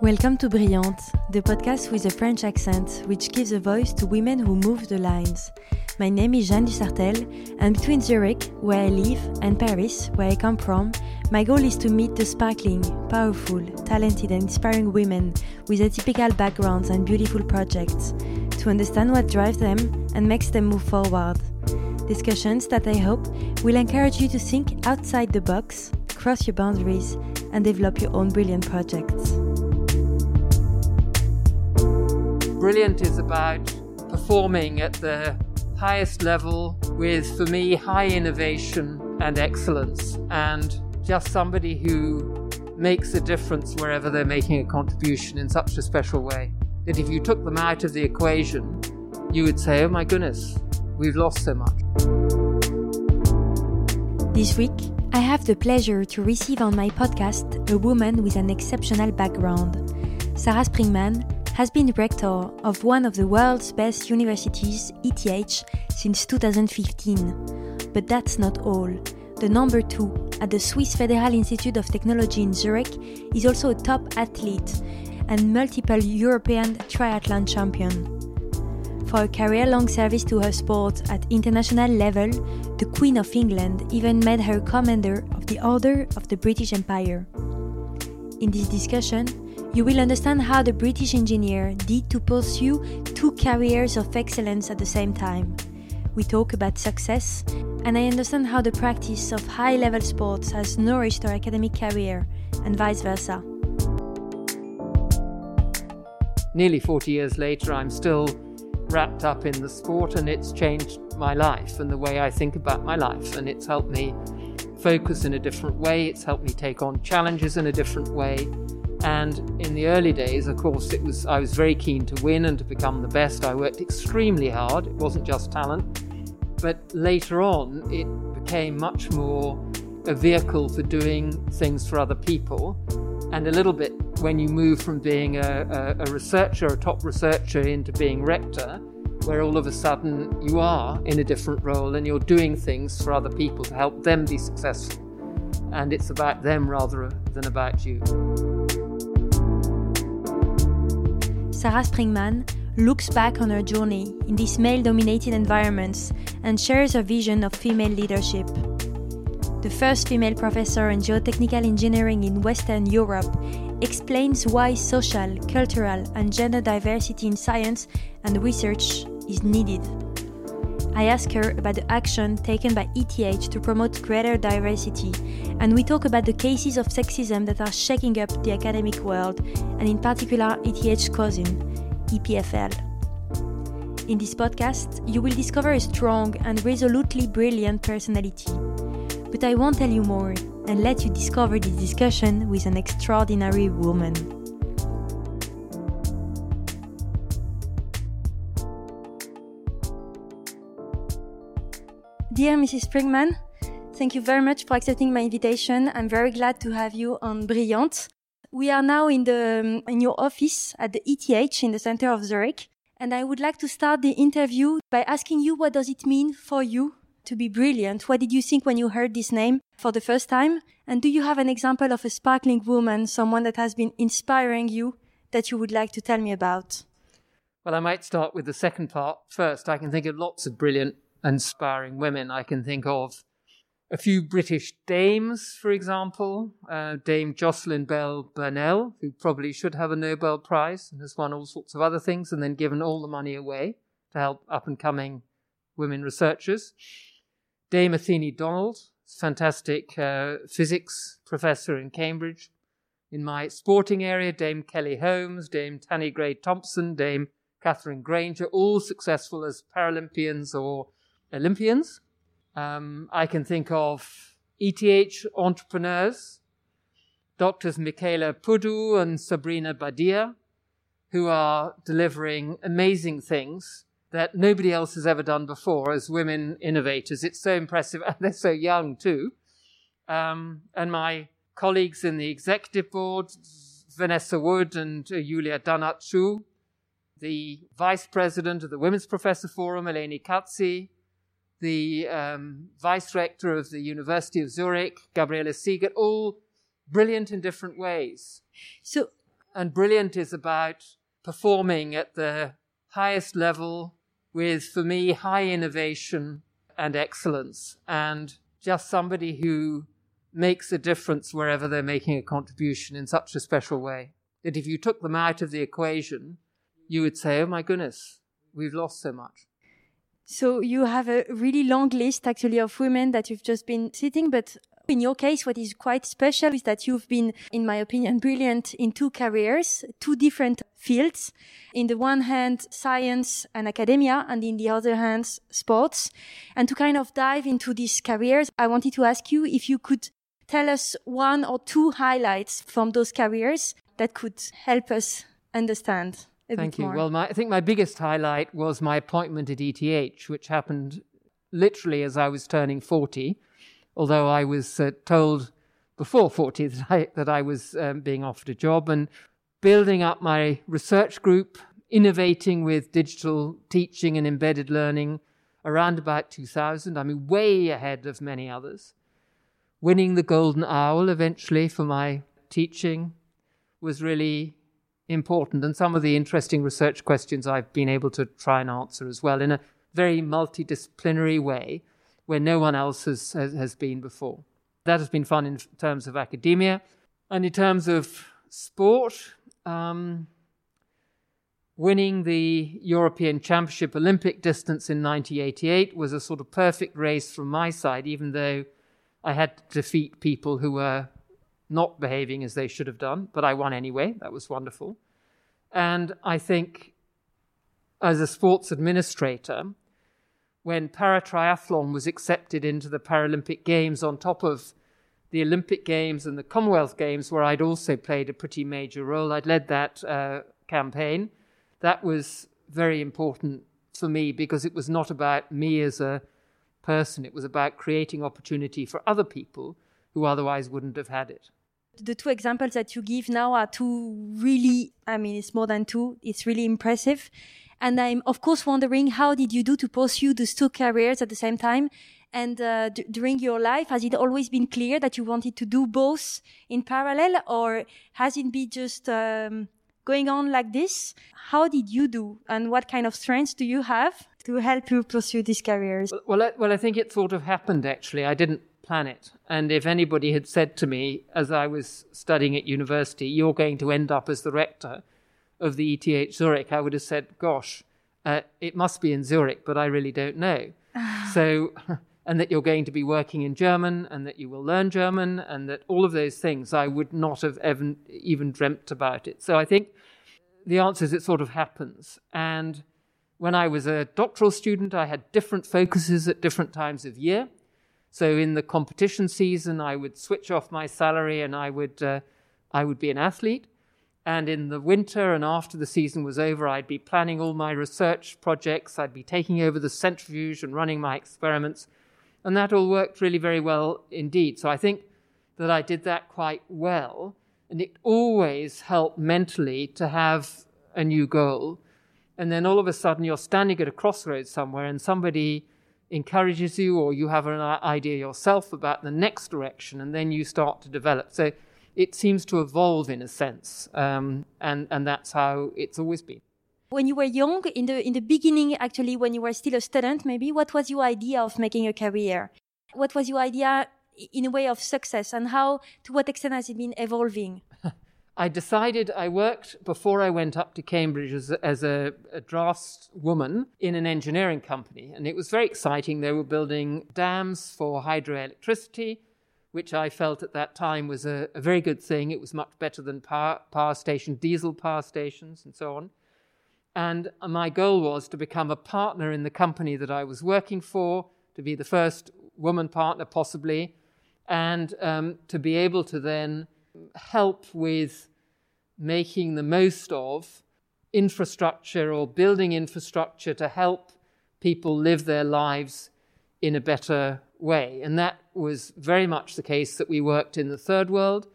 Welcome to Brillante, the podcast with a French accent which gives a voice to women who move the lines. My name is Jeanne Dusartel, and between Zurich, where I live, and Paris, where I come from, my goal is to meet the sparkling, powerful, talented, and inspiring women with atypical backgrounds and beautiful projects, to understand what drives them and makes them move forward. Discussions that I hope will encourage you to think outside the box, cross your boundaries, and develop your own brilliant projects. Brilliant is about performing at the highest level with, for me, high innovation and excellence, and just somebody who makes a difference wherever they're making a contribution in such a special way. That if you took them out of the equation, you would say, oh my goodness, we've lost so much. This week, I have the pleasure to receive on my podcast a woman with an exceptional background. Sarah Springman has been rector of one of the world's best universities, ETH, since 2015. But that's not all. The number two at the Swiss Federal Institute of Technology in Zurich is also a top athlete and multiple European triathlon champion. For a career long service to her sport at international level, the Queen of England even made her Commander of the Order of the British Empire. In this discussion, you will understand how the British engineer did to pursue two careers of excellence at the same time. We talk about success, and I understand how the practice of high level sports has nourished her academic career, and vice versa. Nearly 40 years later, I'm still wrapped up in the sport, and it's changed my life and the way I think about my life, and it's helped me focus in a different way, it's helped me take on challenges in a different way and in the early days, of course, it was I was very keen to win and to become the best. I worked extremely hard. It wasn't just talent. But later on, it became much more a vehicle for doing things for other people. And a little bit when you move from being a, a, a researcher, a top researcher, into being rector, where all of a sudden you are in a different role and you're doing things for other people to help them be successful. And it's about them rather than about you. Sarah Springman, looks back on her journey in these male dominated environments and shares her vision of female leadership. The first female professor in geotechnical engineering in Western Europe explains why social, cultural, and gender diversity in science and research is needed. I ask her about the action taken by ETH to promote greater diversity, and we talk about the cases of sexism that are shaking up the academic world, and in particular ETH's cousin, EPFL. In this podcast, you will discover a strong and resolutely brilliant personality. But I won't tell you more and let you discover this discussion with an extraordinary woman. Dear Mrs. Springman, thank you very much for accepting my invitation. I'm very glad to have you on Brillante. We are now in the um, in your office at the ETH in the center of Zurich, and I would like to start the interview by asking you what does it mean for you to be brilliant? What did you think when you heard this name for the first time? And do you have an example of a sparkling woman, someone that has been inspiring you that you would like to tell me about? Well, I might start with the second part first. I can think of lots of brilliant inspiring women. I can think of a few British dames, for example, uh, Dame Jocelyn Bell Burnell, who probably should have a Nobel Prize and has won all sorts of other things and then given all the money away to help up and coming women researchers. Dame Athene Donald, fantastic uh, physics professor in Cambridge. In my sporting area, Dame Kelly Holmes, Dame Tanni Grey Thompson, Dame Katherine Grainger, all successful as Paralympians or Olympians. Um, I can think of ETH entrepreneurs, doctors Michaela Puddu and Sabrina Badir, who are delivering amazing things that nobody else has ever done before as women innovators. It's so impressive, and they're so young too. Um, and my colleagues in the executive board, Vanessa Wood and uh, Julia Dannath, the vice president of the Women's Professor Forum, Eleni Chatzi, the um, vice rector of the University of Zurich, Gabriele Siegert, all brilliant in different ways. So, And brilliant is about performing at the highest level with, for me, high innovation and excellence, and just somebody who makes a difference wherever they're making a contribution in such a special way that if you took them out of the equation, you would say, oh my goodness, we've lost so much. So you have a really long list actually of women that you've just been sitting, but in your case, what is quite special is that you've been, in my opinion, brilliant in two careers, two different fields. In the one hand, science and academia, and in the other hand, sports. And to kind of dive into these careers, I wanted to ask you if you could tell us one or two highlights from those careers that could help us understand. Thank you. More. Well, my, I think my biggest highlight was my appointment at ETH, which happened literally as I was turning 40 although I was uh, told before 40 that I, that I was um, being offered a job and building up my research group, innovating with digital teaching and embedded learning around about 2000. I mean, way ahead of many others. Winning the Golden Owl eventually for my teaching was really important, and some of the interesting research questions I've been able to try and answer as well in a very multidisciplinary way where no one else has, has, has been before. That has been fun in terms of academia. And in terms of sport, um, winning the European Championship Olympic distance in 1988 was a sort of perfect race from my side, even though I had to defeat people who were not behaving as they should have done, but I won anyway. That was wonderful. And I think as a sports administrator, when paratriathlon was accepted into the Paralympic Games on top of the Olympic Games and the Commonwealth Games, where I'd also played a pretty major role. I'd led that uh, campaign. That was very important for me because it was not about me as a person, it was about creating opportunity for other people who otherwise wouldn't have had it. The two examples that you give now are two really, I mean, it's more than two, it's really impressive. And I'm, of course, wondering how did you do to pursue those two careers at the same time? And uh, d- during your life, has it always been clear that you wanted to do both in parallel, or has it been just um, going on like this? How did you do, and what kind of strengths do you have to help you pursue these careers? Well, well, I, well, I think it sort of happened actually. I didn't plan it. And if anybody had said to me as I was studying at university, you're going to end up as the rector, of the ETH Zurich, I would have said, gosh, uh, it must be in Zurich, but I really don't know. so, and that you're going to be working in German and that you will learn German and that all of those things, I would not have even, even dreamt about it. So I think the answer is it sort of happens. And when I was a doctoral student, I had different focuses at different times of year. So in the competition season, I would switch off my salary and I would, uh, I would be an athlete. And in the winter and after the season was over, I'd be planning all my research projects. I'd be taking over the centrifuge and running my experiments. And that all worked really very well indeed. So I think that I did that quite well. And it always helped mentally to have a new goal. And then all of a sudden you're standing at a crossroads somewhere and somebody encourages you or you have an idea yourself about the next direction and then you start to develop. So it seems to evolve in a sense, um, and and that's how it's always been. When you were young, in the in the beginning, actually, when you were still a student, maybe what was your idea of making a career? What was your idea in a way of success, and how to what extent has it been evolving? I decided I worked before I went up to Cambridge as, a, as a, a draftswoman in an engineering company, and it was very exciting. They were building dams for hydroelectricity which I felt at that time was a, a very good thing. It was much better than power, power station, diesel power stations, and so on. And my goal was to become a partner in the company that I was working for, to be the first woman partner possibly, and um, to be able to then help with making the most of infrastructure or building infrastructure to help people live their lives in a better way. And that was very much the case that we worked in the third world.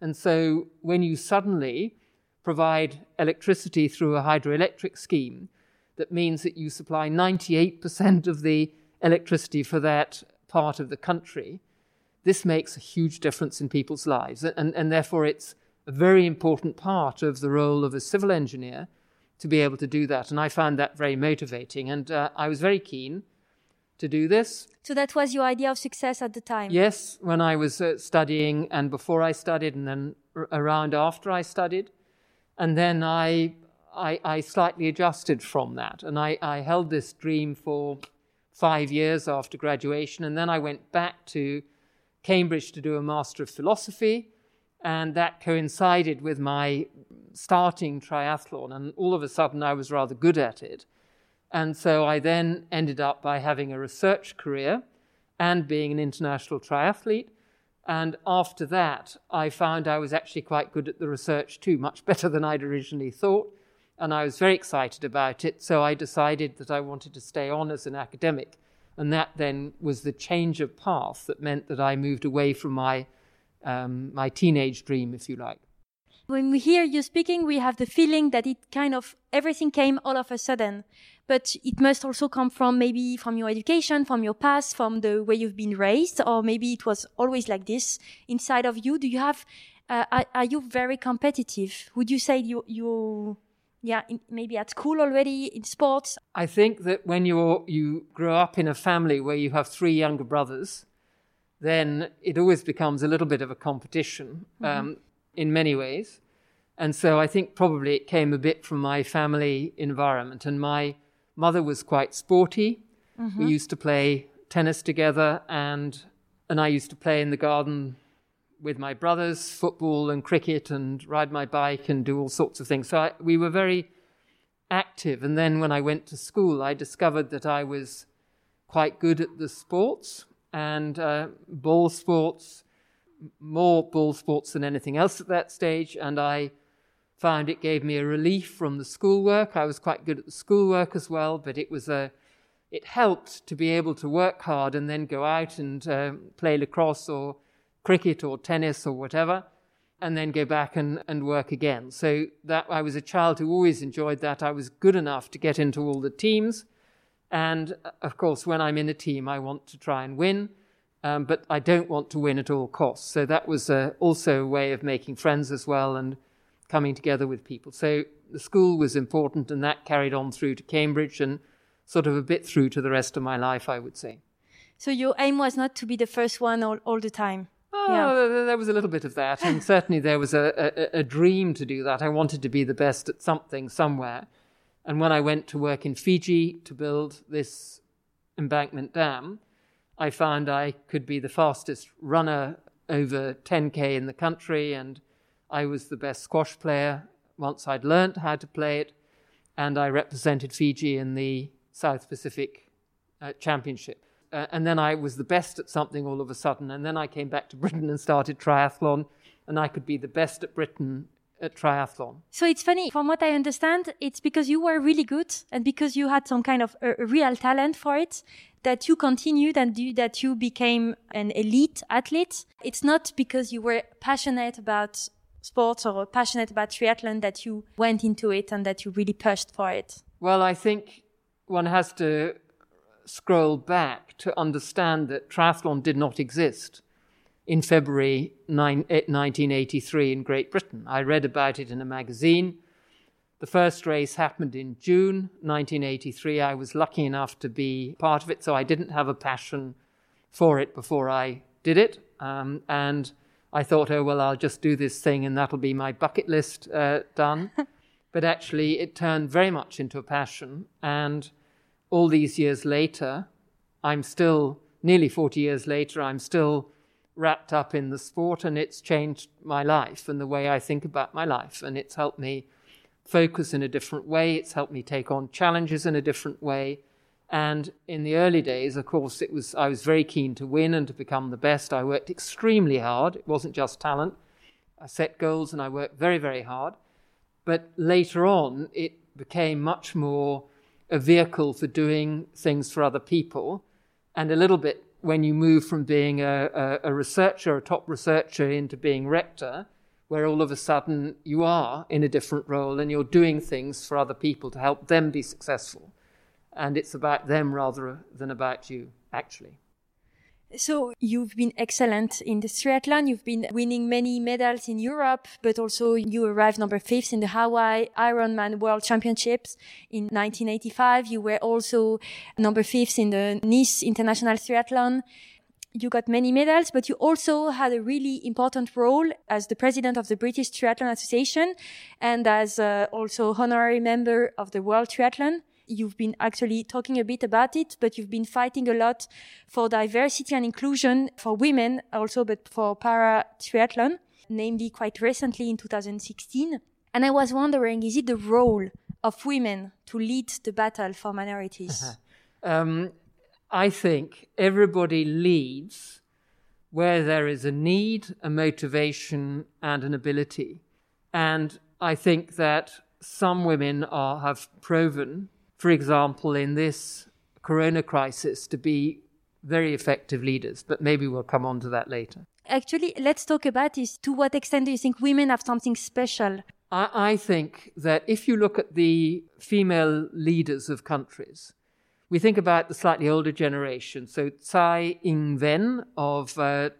And so when you suddenly provide electricity through a hydroelectric scheme, that means that you supply 98% of the electricity for that part of the country. This makes a huge difference in people's lives. And, and therefore, it's a very important part of the role of a civil engineer to be able to do that. And I found that very motivating. And uh, I was very keen to do this. So that was your idea of success at the time? Yes, when I was uh, studying and before I studied and then r- around after I studied. And then I, I, I slightly adjusted from that. And I, I held this dream for five years after graduation. And then I went back to Cambridge to do a Master of Philosophy. And that coincided with my starting triathlon. And all of a sudden, I was rather good at it. And so I then ended up by having a research career and being an international triathlete. And after that, I found I was actually quite good at the research too, much better than I'd originally thought. And I was very excited about it. So I decided that I wanted to stay on as an academic. And that then was the change of path that meant that I moved away from my, um, my teenage dream, if you like. When we hear you speaking, we have the feeling that it kind of everything came all of a sudden. But it must also come from maybe from your education, from your past, from the way you've been raised, or maybe it was always like this inside of you. Do you have? Uh, are, are, you very competitive? Would you say you you yeah in, maybe at school already in sports? I think that when you you grow up in a family where you have three younger brothers, then it always becomes a little bit of a competition. Mm-hmm. Um, in many ways. And so I think probably it came a bit from my family environment. And my mother was quite sporty. Mm-hmm. We used to play tennis together, and, and I used to play in the garden with my brothers, football and cricket, and ride my bike and do all sorts of things. So I, we were very active. And then when I went to school, I discovered that I was quite good at the sports and uh, ball sports more ball sports than anything else at that stage, and I found it gave me a relief from the schoolwork. I was quite good at the schoolwork as well, but it was a it helped to be able to work hard and then go out and uh, play lacrosse or cricket or tennis or whatever, and then go back and, and work again. So that I was a child who always enjoyed that. I was good enough to get into all the teams, and of course, when I'm in a team, I want to try and win um, but I don't want to win at all costs. So that was uh, also a way of making friends as well and coming together with people. So the school was important, and that carried on through to Cambridge and sort of a bit through to the rest of my life, I would say. So your aim was not to be the first one all, all the time. Oh, yeah. there was a little bit of that, and certainly there was a, a, a dream to do that. I wanted to be the best at something somewhere. And when I went to work in Fiji to build this embankment dam, I found I could be the fastest runner over 10k in the country, and I was the best squash player once I'd learnt how to play it, and I represented Fiji in the South Pacific uh, Championship. Uh, and then I was the best at something all of a sudden, and then I came back to Britain and started triathlon, and I could be the best at Britain at triathlon. So it's funny, from what I understand, it's because you were really good and because you had some kind of a, a real talent for it that you continued and you, that you became an elite athlete. It's not because you were passionate about sports or passionate about triathlon that you went into it and that you really pushed for it. Well, I think one has to scroll back to understand that triathlon did not exist in February 9, 1983 in Great Britain. I read about it in a magazine. The first race happened in June 1983. I was lucky enough to be part of it, so I didn't have a passion for it before I did it. Um, and I thought, oh, well, I'll just do this thing and that'll be my bucket list uh, done. but actually, it turned very much into a passion. And all these years later, I'm still, nearly 40 years later, I'm still wrapped up in the sport, and it's changed my life and the way I think about my life. And it's helped me focus in a different way. It's helped me take on challenges in a different way. And in the early days, of course, it was I was very keen to win and to become the best. I worked extremely hard. It wasn't just talent. I set goals and I worked very, very hard. But later on, it became much more a vehicle for doing things for other people, and a little bit when you move from being a, a, a researcher, a top researcher, into being rector where all of a sudden you are in a different role and you're doing things for other people to help them be successful. And it's about them rather than about you, actually. So you've been excellent in the triathlon. You've been winning many medals in Europe, but also you arrived number fifth in the Hawaii Ironman World Championships in 1985. You were also number fifth in the Nice International Triathlon. You got many medals, but you also had a really important role as the president of the British Triathlon Association and as uh, also honorary member of the World Triathlon. You've been actually talking a bit about it, but you've been fighting a lot for diversity and inclusion for women also, but for para triathlon, namely quite recently in 2016. And I was wondering, is it the role of women to lead the battle for minorities? um, I think everybody leads where there is a need, a motivation, and an ability. And I think that some women are, have proven for example, in this corona crisis to be very effective leaders. But maybe we'll come on to that later. Actually, let's talk about this. To what extent do you think women have something special? I, I think that if you look at the female leaders of countries, we think about the slightly older generation. So Tsai Ing-wen of uh,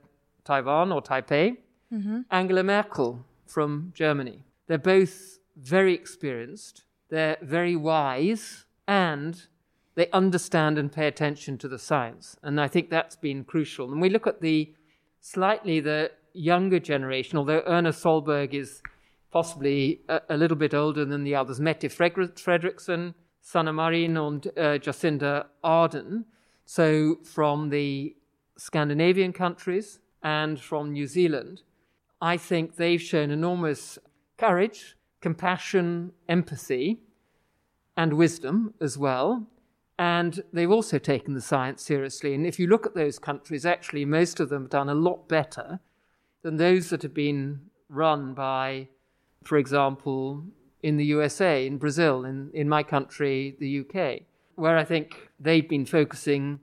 Taiwan or Taipei, mm-hmm. Angela Merkel from Germany. They're both very experienced. They're very wise and they understand and pay attention to the science. And I think that's been crucial. And we look at the slightly the younger generation, although Erna Solberg is possibly a, a little bit older than the others, Mette Frederiksen, Sanna Marin, and uh, Jacinda Ardern. So from the Scandinavian countries and from New Zealand, I think they've shown enormous courage, compassion, empathy, and wisdom as well. And they've also taken the science seriously. And if you look at those countries, actually, most of them have done a lot better than those that have been run by, for example, in the USA, in Brazil, in, in my country, the UK, where I think they've been focusing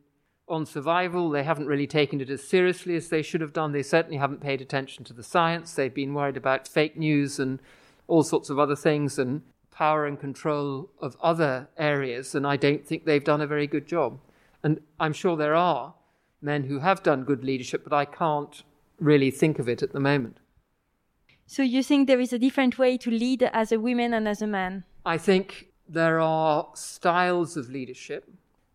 on survival. They haven't really taken it as seriously as they should have done. They certainly haven't paid attention to the science. They've been worried about fake news and all sorts of other things. And power and control of other areas, and I don't think they've done a very good job. And I'm sure there are men who have done good leadership, but I can't really think of it at the moment. So you think there is a different way to lead as a woman and as a man? I think there are styles of leadership,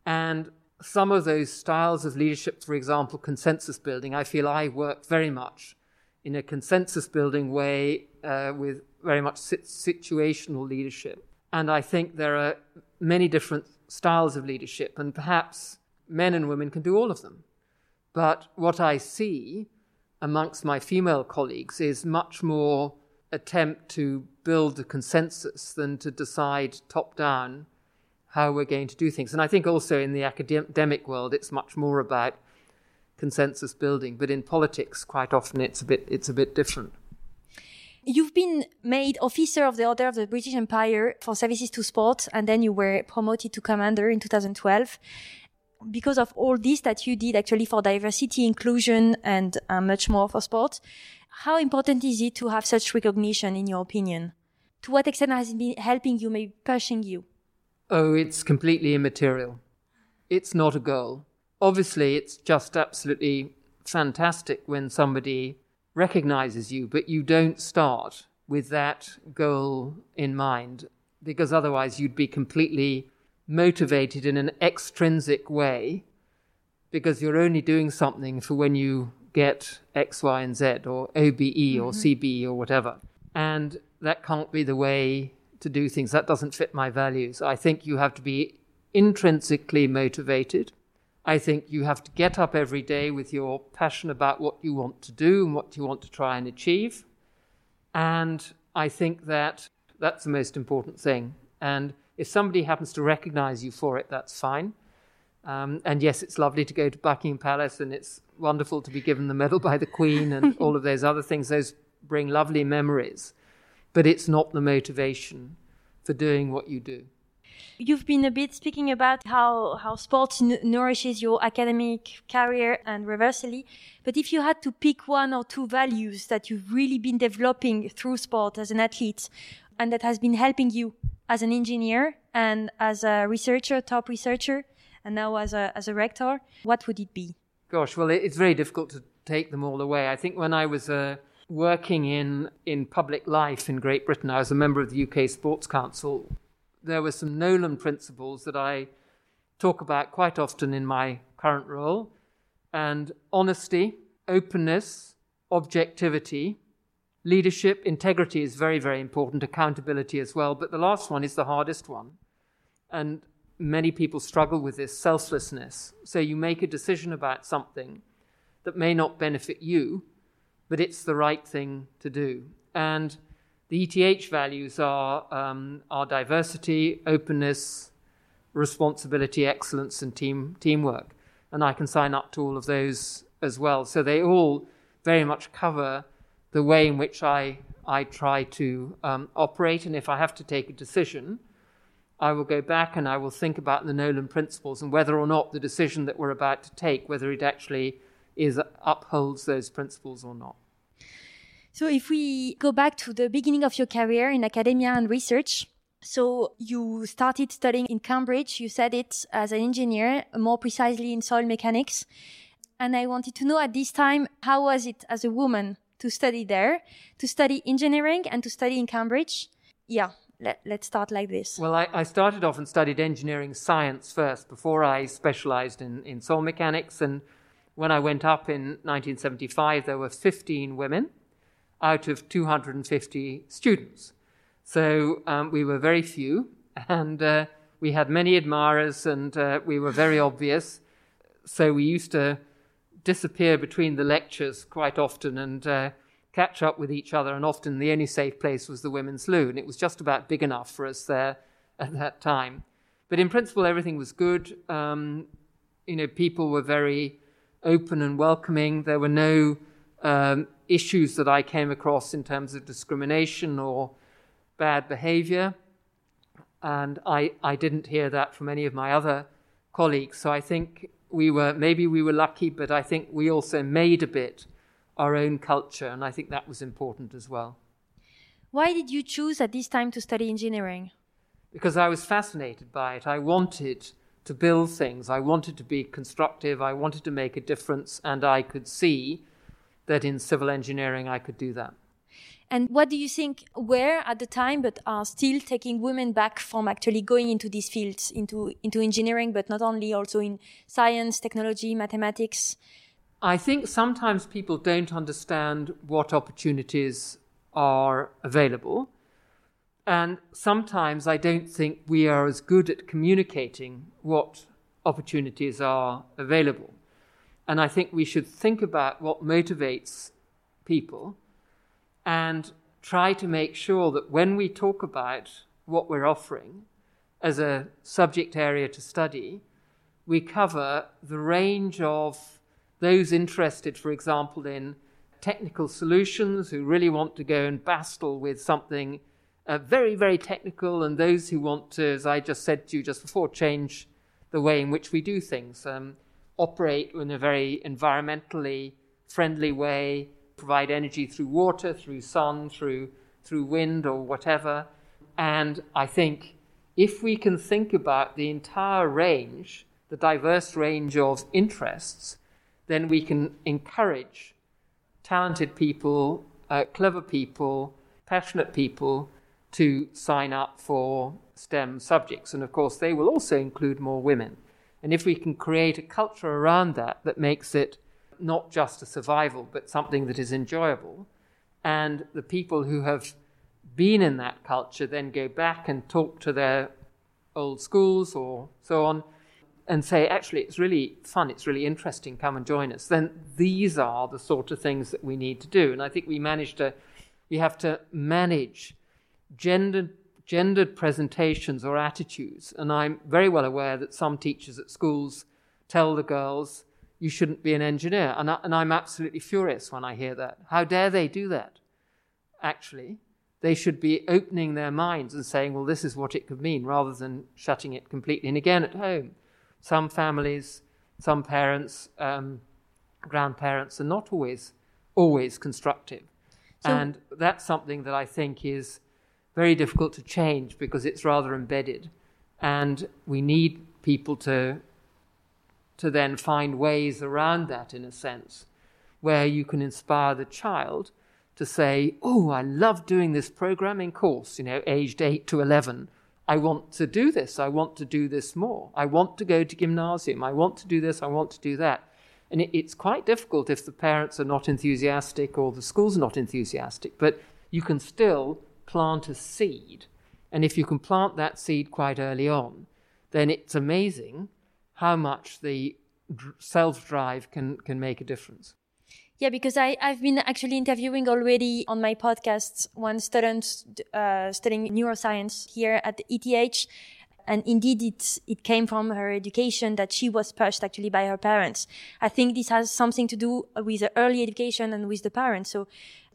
and some of those styles of leadership, for example, consensus building, I feel I work very much in a consensus building way uh, with very much situational leadership. And I think there are many different styles of leadership, and perhaps men and women can do all of them. But what I see amongst my female colleagues is much more attempt to build a consensus than to decide top down how we're going to do things. And I think also in the academic world, it's much more about consensus building. But in politics, quite often it's a bit it's a bit different. You've been made officer of the Order of the British Empire for services to sport, and then you were promoted to commander in 2012. Because of all this that you did actually for diversity, inclusion, and uh, much more for sport, how important is it to have such recognition in your opinion? To what extent has it been helping you, maybe pushing you? Oh, it's completely immaterial. It's not a goal. Obviously, it's just absolutely fantastic when somebody recognizes you, but you don't start with that goal in mind because otherwise you'd be completely motivated in an extrinsic way because you're only doing something for when you get X, Y, and Z or OBE mm-hmm. or CBE or whatever. And that can't be the way to do things. That doesn't fit my values. I think you have to be intrinsically motivated I think you have to get up every day with your passion about what you want to do and what you want to try and achieve. And I think that that's the most important thing. And if somebody happens to recognize you for it, that's fine. Um, and yes, it's lovely to go to Buckingham Palace and it's wonderful to be given the medal by the Queen and all of those other things. Those bring lovely memories. But it's not the motivation for doing what you do. You've been a bit speaking about how, how sports nourishes your academic career and reversely. But if you had to pick one or two values that you've really been developing through sport as an athlete and that has been helping you as an engineer and as a researcher, top researcher, and now as a, as a rector, what would it be? Gosh, well, it's very difficult to take them all away. I think when I was uh, working in, in public life in Great Britain, I was a member of the UK Sports Council. There were some Nolan principles that I talk about quite often in my current role. And honesty, openness, objectivity, leadership, integrity is very, very important, accountability as well. But the last one is the hardest one. And many people struggle with this selflessness. So you make a decision about something that may not benefit you, but it's the right thing to do. And the ETH values are, um, diversity, openness, responsibility, excellence, and team, teamwork. And I can sign up to all of those as well. So they all very much cover the way in which I, I try to um, operate. And if I have to take a decision, I will go back and I will think about the Nolan principles and whether or not the decision that we're about to take, whether it actually is upholds those principles or not. So if we go back to the beginning of your career in academia and research, so you started studying in Cambridge, you said it as an engineer, more precisely in soil mechanics. And I wanted to know at this time, how was it as a woman to study there, to study engineering and to study in Cambridge? Yeah, let, us start like this. Well, I, I, started off and studied engineering science first before I specialized in, in soil mechanics. And when I went up in 1975, there were 15 women out of 250 students. So um, we were very few, and uh, we had many admirers, and uh, we were very obvious. So we used to disappear between the lectures quite often and uh, catch up with each other. And often the only safe place was the women's loo, and it was just about big enough for us there at that time. But in principle, everything was good. Um, you know, people were very open and welcoming. There were no um, issues that I came across in terms of discrimination or bad behavior. And I, I didn't hear that from any of my other colleagues. So I think we were, maybe we were lucky, but I think we also made a bit our own culture. And I think that was important as well. Why did you choose at this time to study engineering? Because I was fascinated by it. I wanted to build things. I wanted to be constructive. I wanted to make a difference. And I could see that in civil engineering I could do that. And what do you think were at the time, but are still taking women back from actually going into these fields, into, into engineering, but not only, also in science, technology, mathematics? I think sometimes people don't understand what opportunities are available. And sometimes I don't think we are as good at communicating what opportunities are available. And I think we should think about what motivates people and try to make sure that when we talk about what we're offering as a subject area to study, we cover the range of those interested, for example, in technical solutions who really want to go and battle with something uh, very, very technical, and those who want to, as I just said to you just before, change the way in which we do things, um, operate in a very environmentally friendly way, provide energy through water, through sun, through, through wind, or whatever. And I think if we can think about the entire range, the diverse range of interests, then we can encourage talented people, uh, clever people, passionate people to sign up for STEM subjects. And of course, they will also include more women. And if we can create a culture around that that makes it not just a survival, but something that is enjoyable. And the people who have been in that culture then go back and talk to their old schools or so on and say, actually, it's really fun, it's really interesting, come and join us. Then these are the sort of things that we need to do. And I think we manage to, we have to manage gendered, gendered presentations or attitudes. And I'm very well aware that some teachers at schools tell the girls, you shouldn't be an engineer. And, I, and I'm absolutely furious when I hear that. How dare they do that? Actually, they should be opening their minds and saying, well, this is what it could mean, rather than shutting it completely. And again, at home, some families, some parents, um, grandparents are not always always constructive. So, and that's something that I think is very difficult to change because it's rather embedded. And we need people to to then find ways around that in a sense where you can inspire the child to say, Oh, I love doing this programming course, you know, aged 8 to 11. I want to do this. I want to do this more. I want to go to gymnasium. I want to do this. I want to do that. And it, it's quite difficult if the parents are not enthusiastic or the school's not enthusiastic, but you can still plant a seed. And if you can plant that seed quite early on, then it's amazing how much the self drive can, can make a difference. Yeah, because I, I've been actually interviewing already on my podcast one student uh, studying neuroscience here at ETH. And indeed, it, it came from her education that she was pushed actually by her parents. I think this has something to do with the early education and with the parents. So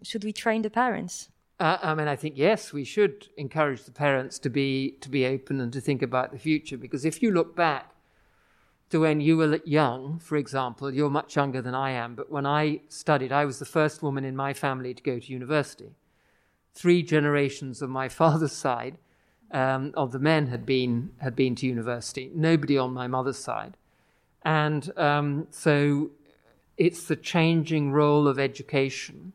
should we train the parents? Uh, I mean, I think yes, we should encourage the parents to be to be open and to think about the future. Because if you look back to when you were young, for example, you're much younger than I am, but when I studied, I was the first woman in my family to go to university. Three generations of my father's side um, of the men had been had been to university. Nobody on my mother's side, and um, so it's the changing role of education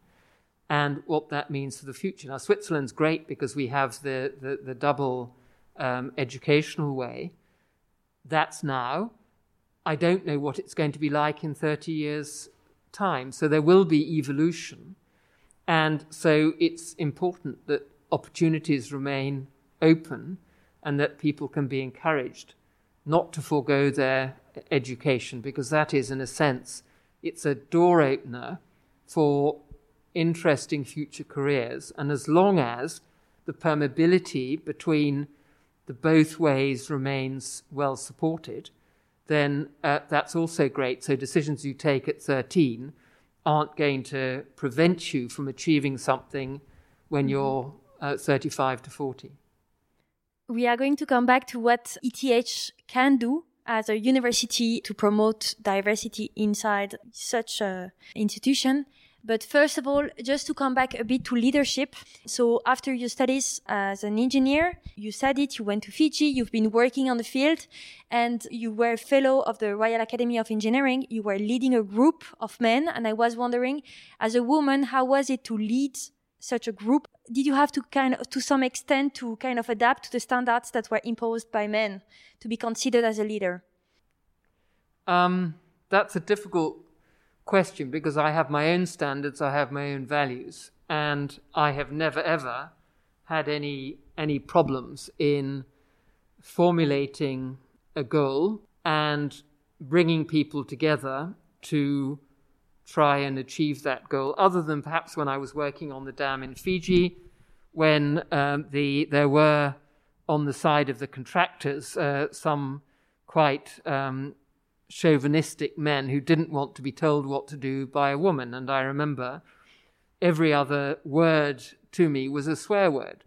and what that means for the future. Now, Switzerland's great because we have the the, the double um, educational way. That's now I don't know what it's going to be like in 30 years' time. So there will be evolution. And so it's important that opportunities remain open and that people can be encouraged not to forego their education because that is, in a sense, it's a door opener for interesting future careers. And as long as the permeability between the both ways remains well supported, then uh, that's also great. So decisions you take at 13 aren't going to prevent you from achieving something when mm-hmm. you're uh, 35 to 40. We are going to come back to what ETH can do as a university to promote diversity inside such an institution. But first of all, just to come back a bit to leadership. So after your studies as an engineer, you studied, you went to Fiji, you've been working on the field, and you were a fellow of the Royal Academy of Engineering. You were leading a group of men. And I was wondering, as a woman, how was it to lead such a group? Did you have to kind of, to some extent, to kind of adapt to the standards that were imposed by men to be considered as a leader? Um, that's a difficult question because I have my own standards, I have my own values, and I have never ever had any any problems in formulating a goal and bringing people together to try and achieve that goal. Other than perhaps when I was working on the dam in Fiji, when um, the there were on the side of the contractors uh, some quite um, chauvinistic men who didn't want to be told what to do by a woman. And I remember every other word to me was a swear word.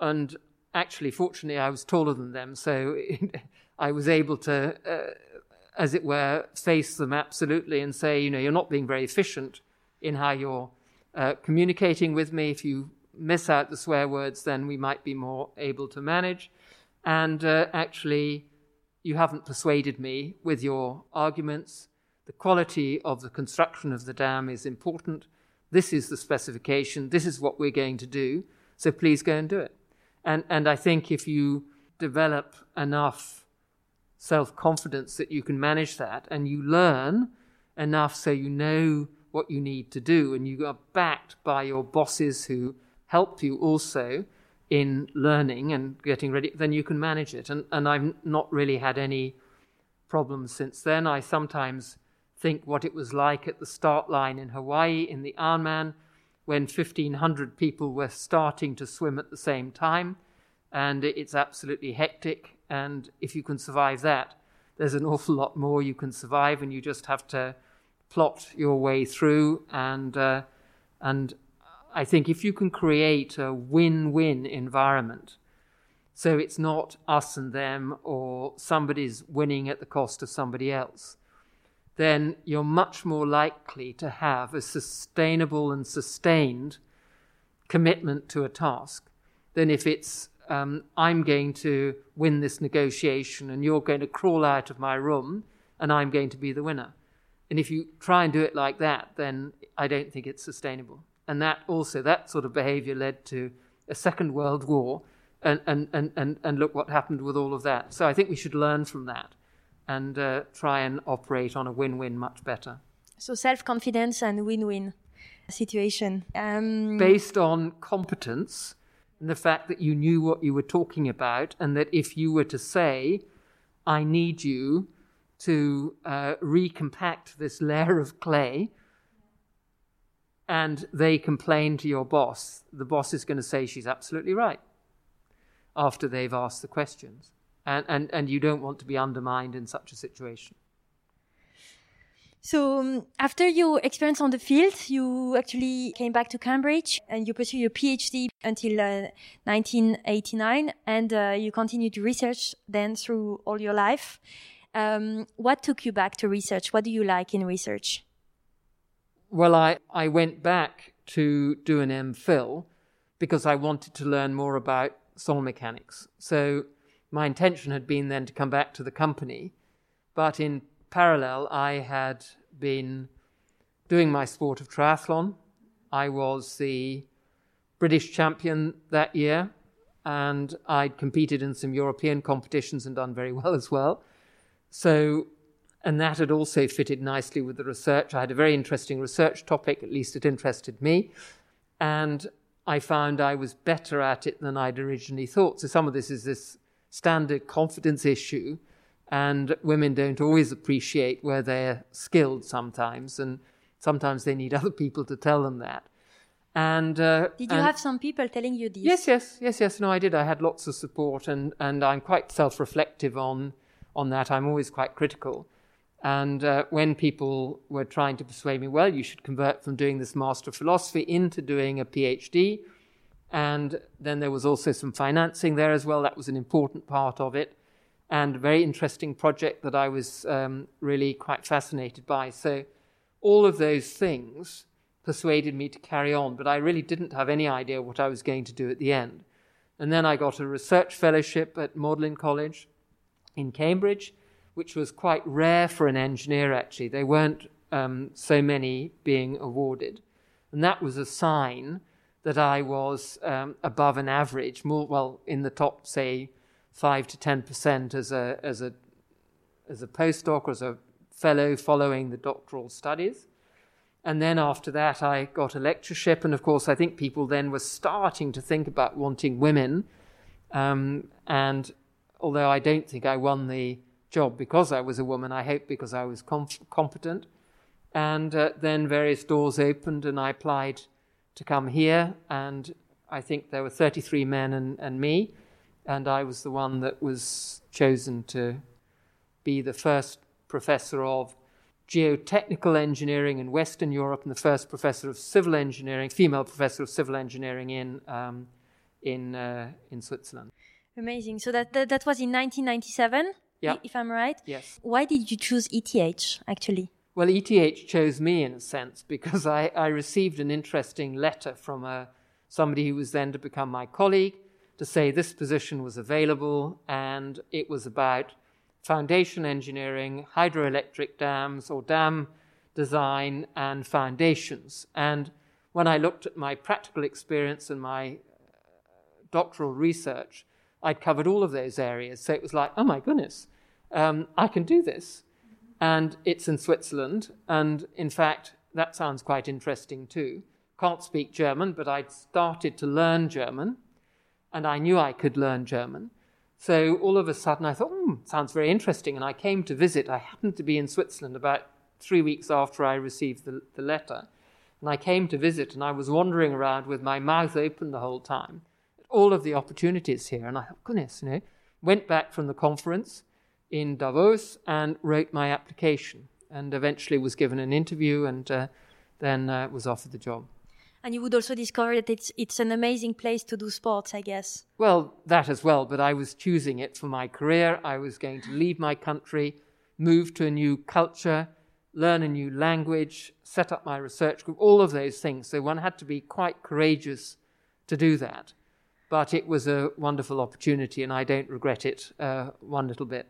And actually, fortunately, I was taller than them, so I was able to, uh, as it were, face them absolutely and say, you know, you're not being very efficient in how you're uh, communicating with me. If you miss out the swear words, then we might be more able to manage. And uh, actually, you haven't persuaded me with your arguments. The quality of the construction of the dam is important. This is the specification. This is what we're going to do. So please go and do it. And, and I think if you develop enough self confidence that you can manage that and you learn enough so you know what you need to do and you are backed by your bosses who help you also, in learning and getting ready, then you can manage it. And, and I've not really had any problems since then. I sometimes think what it was like at the start line in Hawaii in the Ironman when 1,500 people were starting to swim at the same time. And it's absolutely hectic. And if you can survive that, there's an awful lot more you can survive, and you just have to plot your way through and uh, and I think if you can create a win win environment, so it's not us and them or somebody's winning at the cost of somebody else, then you're much more likely to have a sustainable and sustained commitment to a task than if it's um, I'm going to win this negotiation and you're going to crawl out of my room and I'm going to be the winner. And if you try and do it like that, then I don't think it's sustainable. And that also, that sort of behavior led to a Second World War. And, and, and, and, and look what happened with all of that. So I think we should learn from that and uh, try and operate on a win win much better. So self confidence and win win situation. Um, Based on competence and the fact that you knew what you were talking about, and that if you were to say, I need you to uh, recompact this layer of clay, and they complain to your boss, the boss is going to say she's absolutely right after they've asked the questions. And, and, and you don't want to be undermined in such a situation. So um, after your experience on the field, you actually came back to Cambridge and you pursued your PhD until uh, 1989, and uh, you continued to research then through all your life. Um, what took you back to research? What do you like in research? Well, I, I went back to do an MPhil because I wanted to learn more about soil mechanics. So my intention had been then to come back to the company, but in parallel, I had been doing my sport of triathlon. I was the British champion that year, and I'd competed in some European competitions and done very well as well. So, and that had also fitted nicely with the research. I had a very interesting research topic, at least it interested me. And I found I was better at it than I'd originally thought. So, some of this is this standard confidence issue, and women don't always appreciate where they're skilled sometimes, and sometimes they need other people to tell them that. And uh, did you and have some people telling you this? Yes, yes, yes, yes. No, I did. I had lots of support, and and I'm quite self-reflective on on that. I'm always quite critical. And uh, when people were trying to persuade me, well, you should convert from doing this Master of Philosophy into doing a PhD. And then there was also some financing there as well. That was an important part of it. And a very interesting project that I was um, really quite fascinated by. So, all of those things persuaded me to carry on, but I really didn't have any idea what I was going to do at the end. And then I got a research fellowship at Magdalene College in Cambridge, which was quite rare for an engineer, actually. There weren't um, so many being awarded. And that was a sign that I was um, above an average, more, well, in the top, say, 5 to 10% as a, as, a, as a postdoc or as a fellow following the doctoral studies. And then after that, I got a lectureship. And of course, I think people then were starting to think about wanting women. Um, and although I don't think I won the job because I was a woman, I hope because I was competent. And uh, then various doors opened, and I applied to come here. And I think there were 33 men and, and me, and I was the one that was chosen to be the first professor of geotechnical engineering in Western Europe and the first professor of civil engineering, female professor of civil engineering in um, in uh, in Switzerland. Amazing. So that, that, that was in 1997, yeah. if I'm right. Yes. Why did you choose ETH actually? Well, ETH chose me in a sense because I, I received an interesting letter from a, uh, somebody who was then to become my colleague to say this position was available and it was about foundation engineering, hydroelectric dams or dam design and foundations. And when I looked at my practical experience and my uh, doctoral research, I'd covered all of those areas. So it was like, oh my goodness, um, I can do this. And it's in Switzerland. And in fact, that sounds quite interesting too. Can't speak German, but I'd started to learn German. And I knew I could learn German. So all of a sudden I thought, hmm, sounds very interesting. And I came to visit. I happened to be in Switzerland about three weeks after I received the, the letter. And I came to visit and I was wandering around with my mouth open the whole time all of the opportunities here. And I thought, goodness, you know, went back from the conference in Davos and wrote my application and eventually was given an interview and uh, then uh, was offered the job. And you would also discover that it's it's an amazing place to do sports, I guess. Well, that as well, but I was choosing it for my career. I was going to leave my country, move to a new culture, learn a new language, set up my research group, all of those things. So one had to be quite courageous to do that but it was a wonderful opportunity, and I don't regret it uh, one little bit.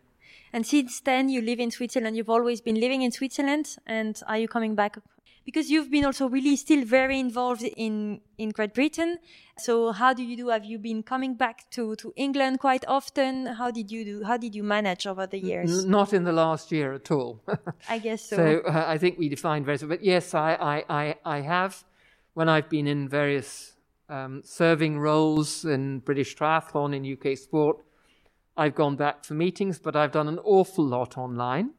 And since then, you live in Switzerland. You've always been living in Switzerland. And are you coming back? Because you've been also really still very involved in, in Great Britain. So how do you do? Have you been coming back to, to England quite often? How did you do? How did you manage over the years? Not in the last year at all. I guess so. So uh, I think we defined very, but yes, I, I, I, I have when I've been in various um, serving roles in British Triathlon in UK Sport. I've gone back for meetings, but I've done an awful lot online.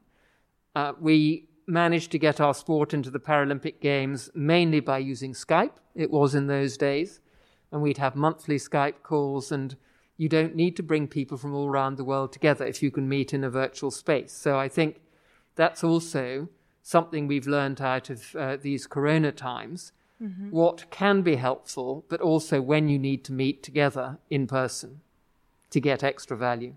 Uh, we managed to get our sport into the Paralympic Games mainly by using Skype. It was in those days. And we'd have monthly Skype calls, and you don't need to bring people from all around the world together if you can meet in a virtual space. So I think that's also something we've learned out of uh, these corona times. Mm-hmm. What can be helpful, but also when you need to meet together in person to get extra value.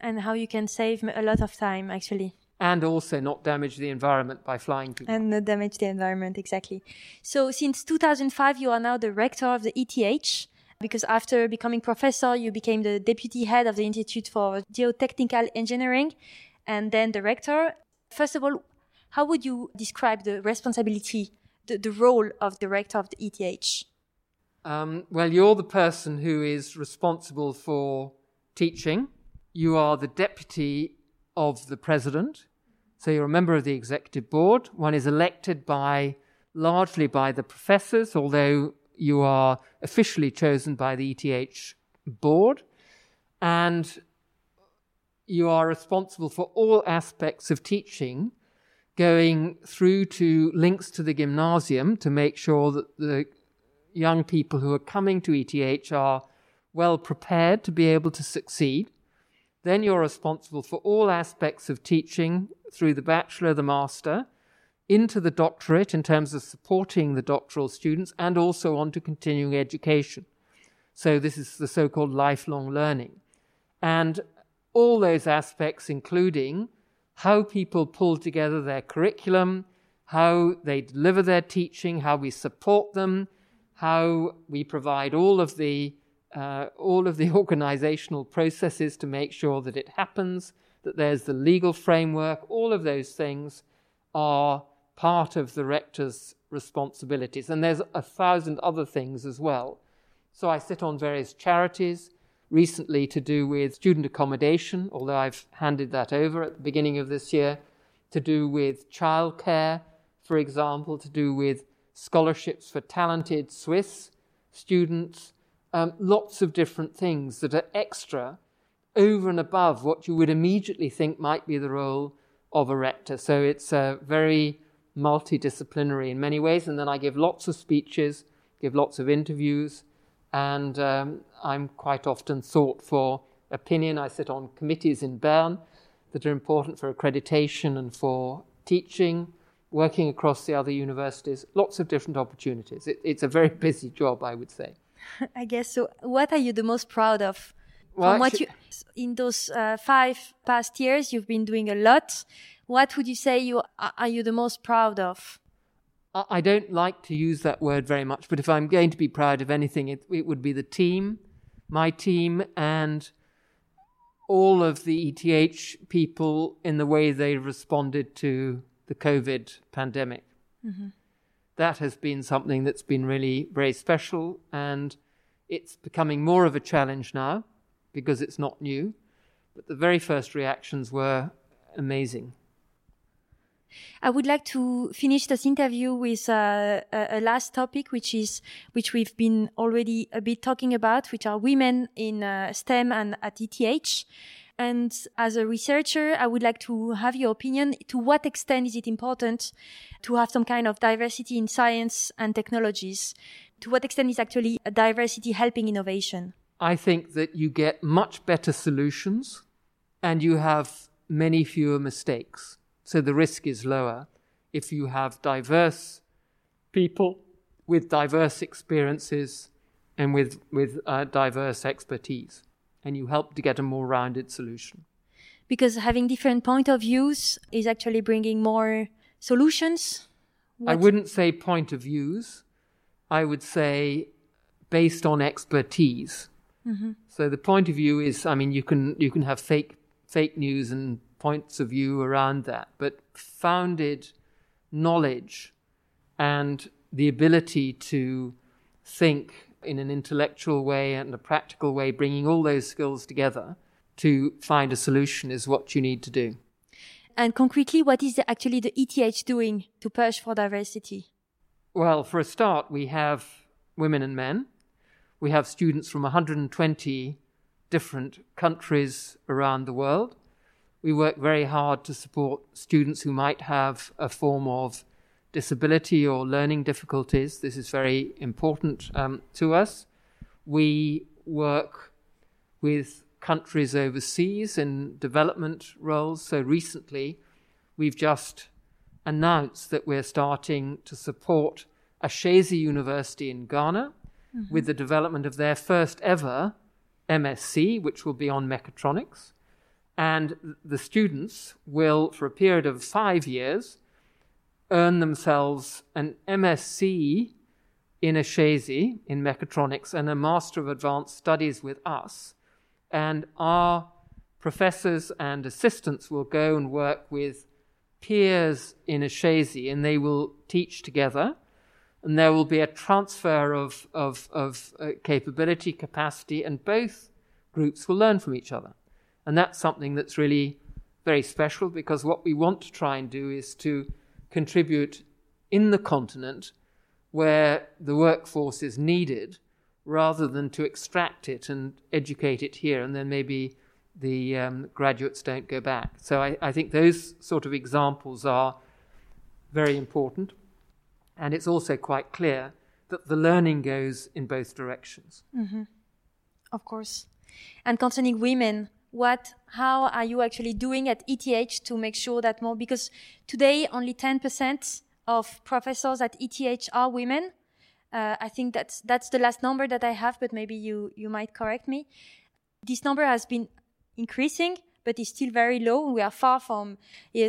And how you can save a lot of time, actually. And also not damage the environment by flying people. And not damage the environment, exactly. So since 2005, you are now the rector of the ETH. Because after becoming professor, you became the deputy head of the Institute for Geotechnical Engineering and then the rector. First of all, how would you describe the responsibility, the, the role of the rector of the ETH? Um, well, you're the person who is responsible for teaching. You are the deputy of the president. So you're a member of the executive board. One is elected by largely by the professors, although you are officially chosen by the ETH board. And you are responsible for all aspects of teaching, going through to links to the gymnasium to make sure that the young people who are coming to ETH are well prepared to be able to succeed. Then you're responsible for all aspects of teaching through the bachelor, the master, into the doctorate in terms of supporting the doctoral students and also on to continuing education. So this is the so called lifelong learning. And all those aspects, including how people pull together their curriculum, how they deliver their teaching, how we support them, how we provide all of the uh, all of the organizational processes to make sure that it happens, that there's the legal framework, all of those things are part of the rector's responsibilities. And there's a thousand other things as well. So I sit on various charities, recently to do with student accommodation, although I've handed that over at the beginning of this year, to do with childcare, for example, to do with scholarships for talented Swiss students, um, lots of different things that are extra over and above what you would immediately think might be the role of a rector. So it's uh, very multidisciplinary in many ways. And then I give lots of speeches, give lots of interviews, and um, I'm quite often sought for opinion. I sit on committees in Bern that are important for accreditation and for teaching working across the other universities, lots of different opportunities. It, it's a very busy job, I would say. I guess so. What are you the most proud of? Well, From what you in those uh, five past years, you've been doing a lot. What would you say you are you the most proud of? I don't like to use that word very much, but if I'm going to be proud of anything, it, it would be the team, my team, and all of the ETH people in the way they responded to the COVID pandemic. Mm-hmm. That has been something that's been really very special, and it's becoming more of a challenge now because it's not new. But the very first reactions were amazing. I would like to finish this interview with uh, a, a, last topic, which is which we've been already a bit talking about, which are women in uh, STEM and at ETH. And as a researcher, I would like to have your opinion. To what extent is it important to have some kind of diversity in science and technologies? To what extent is actually a diversity helping innovation? I think that you get much better solutions and you have many fewer mistakes. So the risk is lower if you have diverse people with diverse experiences and with, with uh, diverse expertise and you help to get a more rounded solution. Because having different point of views is actually bringing more solutions. What? I wouldn't say point of views. I would say based on expertise. Mm-hmm. So the point of view is, I mean, you can you can have fake fake news and points of view around that, but founded knowledge and the ability to think in an intellectual way and a practical way, bringing all those skills together to find a solution is what you need to do. And concretely, what is actually the ETH doing to push for diversity? Well, for a start, we have women and men. We have students from 120 different countries around the world. We work very hard to support students who might have a form of disability or learning difficulties. This is very important um, to us. We work with countries overseas in development roles. So recently, we've just announced that we're starting to support Ashesi University in Ghana mm-hmm. with the development of their first ever MSc, which will be on mechatronics. And the students will, for a period of five years, earn themselves an MSc in Ashesi in mechatronics and a Master of Advanced Studies with us. And our professors and assistants will go and work with peers in Ashesi and they will teach together. And there will be a transfer of, of, of uh, capability, capacity, and both groups will learn from each other. And that's something that's really very special because what we want to try and do is to contribute in the continent where the workforce is needed rather than to extract it and educate it here and then maybe the um, graduates don't go back. So I, I, think those sort of examples are very important. And it's also quite clear that the learning goes in both directions. Mm-hmm. Of course. And concerning women, what how are you actually doing at ETH to make sure that more because today only 10% of professors at ETH are women. Uh, I think that's that's the last number that I have, but maybe you you might correct me. This number has been increasing, but is still very low. We are far from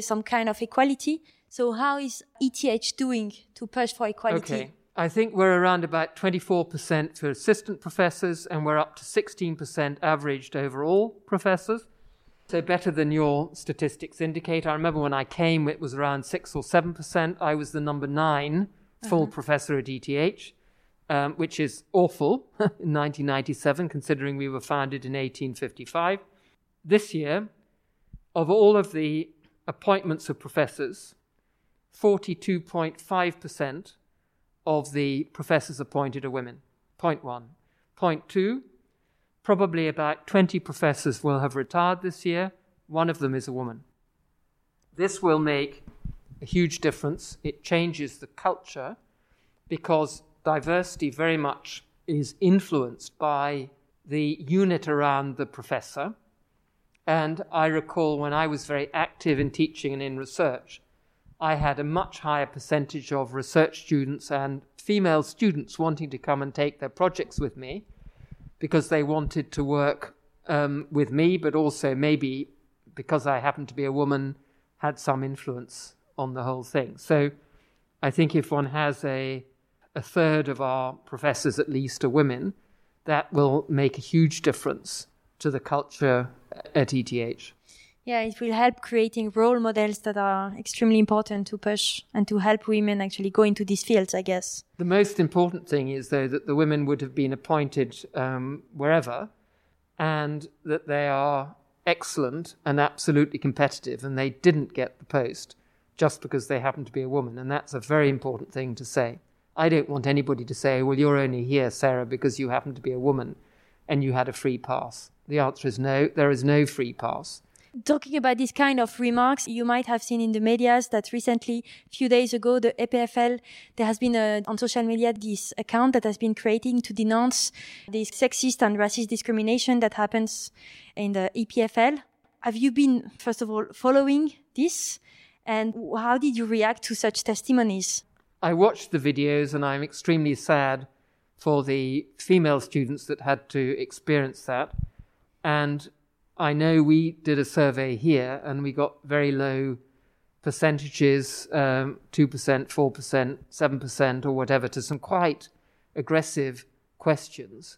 some kind of equality. So how is ETH doing to push for equality? Okay. I think we're around about 24% for assistant professors, and we're up to 16% averaged over all professors. So better than your statistics indicate. I remember when I came, it was around 6 or 7%. I was the number 9 full uh-huh. professor at ETH, um, which is awful in 1997, considering we were founded in 1855. This year, of all of the appointments of professors, 42.5% of the professors appointed are women. Point one. Point two, probably about 20 professors will have retired this year. One of them is a woman. This will make a huge difference. It changes the culture because diversity very much is influenced by the unit around the professor. And I recall when I was very active in teaching and in research, I had a much higher percentage of research students and female students wanting to come and take their projects with me because they wanted to work um, with me, but also maybe because I happened to be a woman, had some influence on the whole thing. So I think if one has a, a third of our professors at least are women, that will make a huge difference to the culture at ETH. Yeah, it will help creating role models that are extremely important to push and to help women actually go into these fields, I guess. The most important thing is, though, that the women would have been appointed um, wherever and that they are excellent and absolutely competitive and they didn't get the post just because they happen to be a woman. And that's a very important thing to say. I don't want anybody to say, well, you're only here, Sarah, because you happen to be a woman and you had a free pass. The answer is no, there is no free pass. Talking about this kind of remarks, you might have seen in the medias that recently, a few days ago, the EPFL, there has been a, on social media this account that has been creating to denounce this sexist and racist discrimination that happens in the EPFL. Have you been, first of all, following this? And how did you react to such testimonies? I watched the videos and I'm extremely sad for the female students that had to experience that. And I know we did a survey here and we got very low percentages um, 2%, 4%, 7%, or whatever to some quite aggressive questions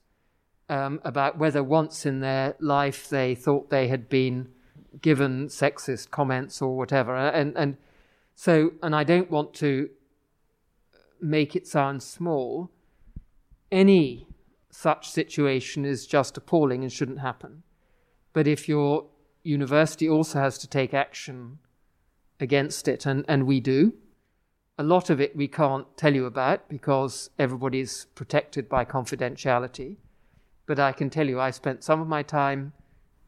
um, about whether once in their life they thought they had been given sexist comments or whatever. And, and so, and I don't want to make it sound small. Any such situation is just appalling and shouldn't happen. But if your university also has to take action against it, and, and we do, a lot of it we can't tell you about because everybody is protected by confidentiality. But I can tell you, I spent some of my time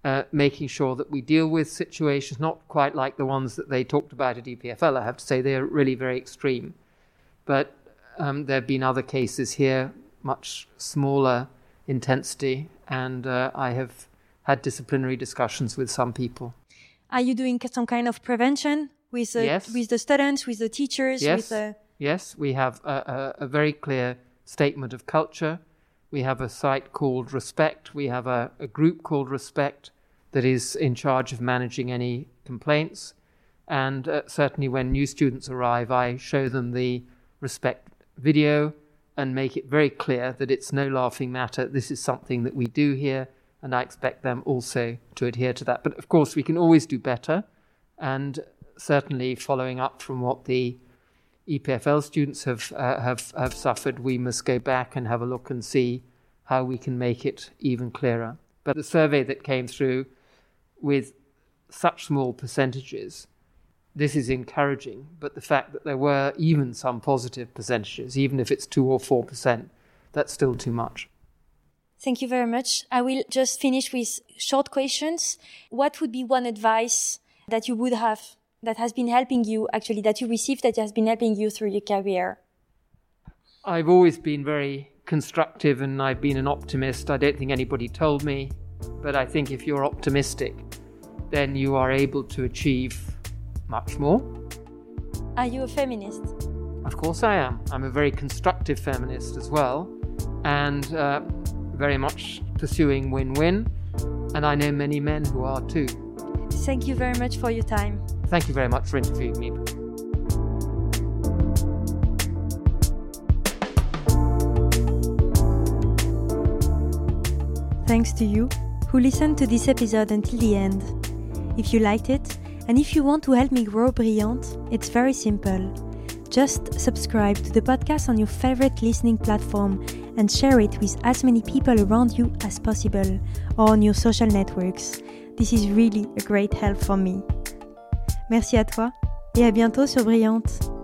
uh, making sure that we deal with situations not quite like the ones that they talked about at EPFL. I have to say they're really very extreme. But um, there have been other cases here, much smaller intensity, and uh, I have had disciplinary discussions with some people. Are you doing some kind of prevention with the, yes. with the students, with the teachers? Yes. The... Yes, we have a, a, a, very clear statement of culture. We have a site called Respect. We have a, a group called Respect that is in charge of managing any complaints. And uh, certainly, when new students arrive, I show them the Respect video and make it very clear that it's no laughing matter. This is something that we do here, and I expect them also to adhere to that. But of course, we can always do better. And certainly following up from what the EPFL students have, uh, have, have suffered, we must go back and have a look and see how we can make it even clearer. But the survey that came through with such small percentages, this is encouraging. But the fact that there were even some positive percentages, even if it's 2 or 4%, that's still too much. Thank you very much. I will just finish with short questions. What would be one advice that you would have that has been helping you, actually, that you received that has been helping you through your career? I've always been very constructive and I've been an optimist. I don't think anybody told me, but I think if you're optimistic, then you are able to achieve much more. Are you a feminist? Of course I am. I'm a very constructive feminist as well, and uh, very much pursuing win win. And I know many men who are too. Thank you very much for your time. Thank you very much for interviewing me. Thanks to you who listened to this episode until the end. If you liked it, and if you want to help me grow Brilliant, it's very simple. Just subscribe to the podcast on your favorite listening platform and share it with as many people around you as possible or on your social networks. This is really a great help for me. Merci à toi et à bientôt sur Brillante.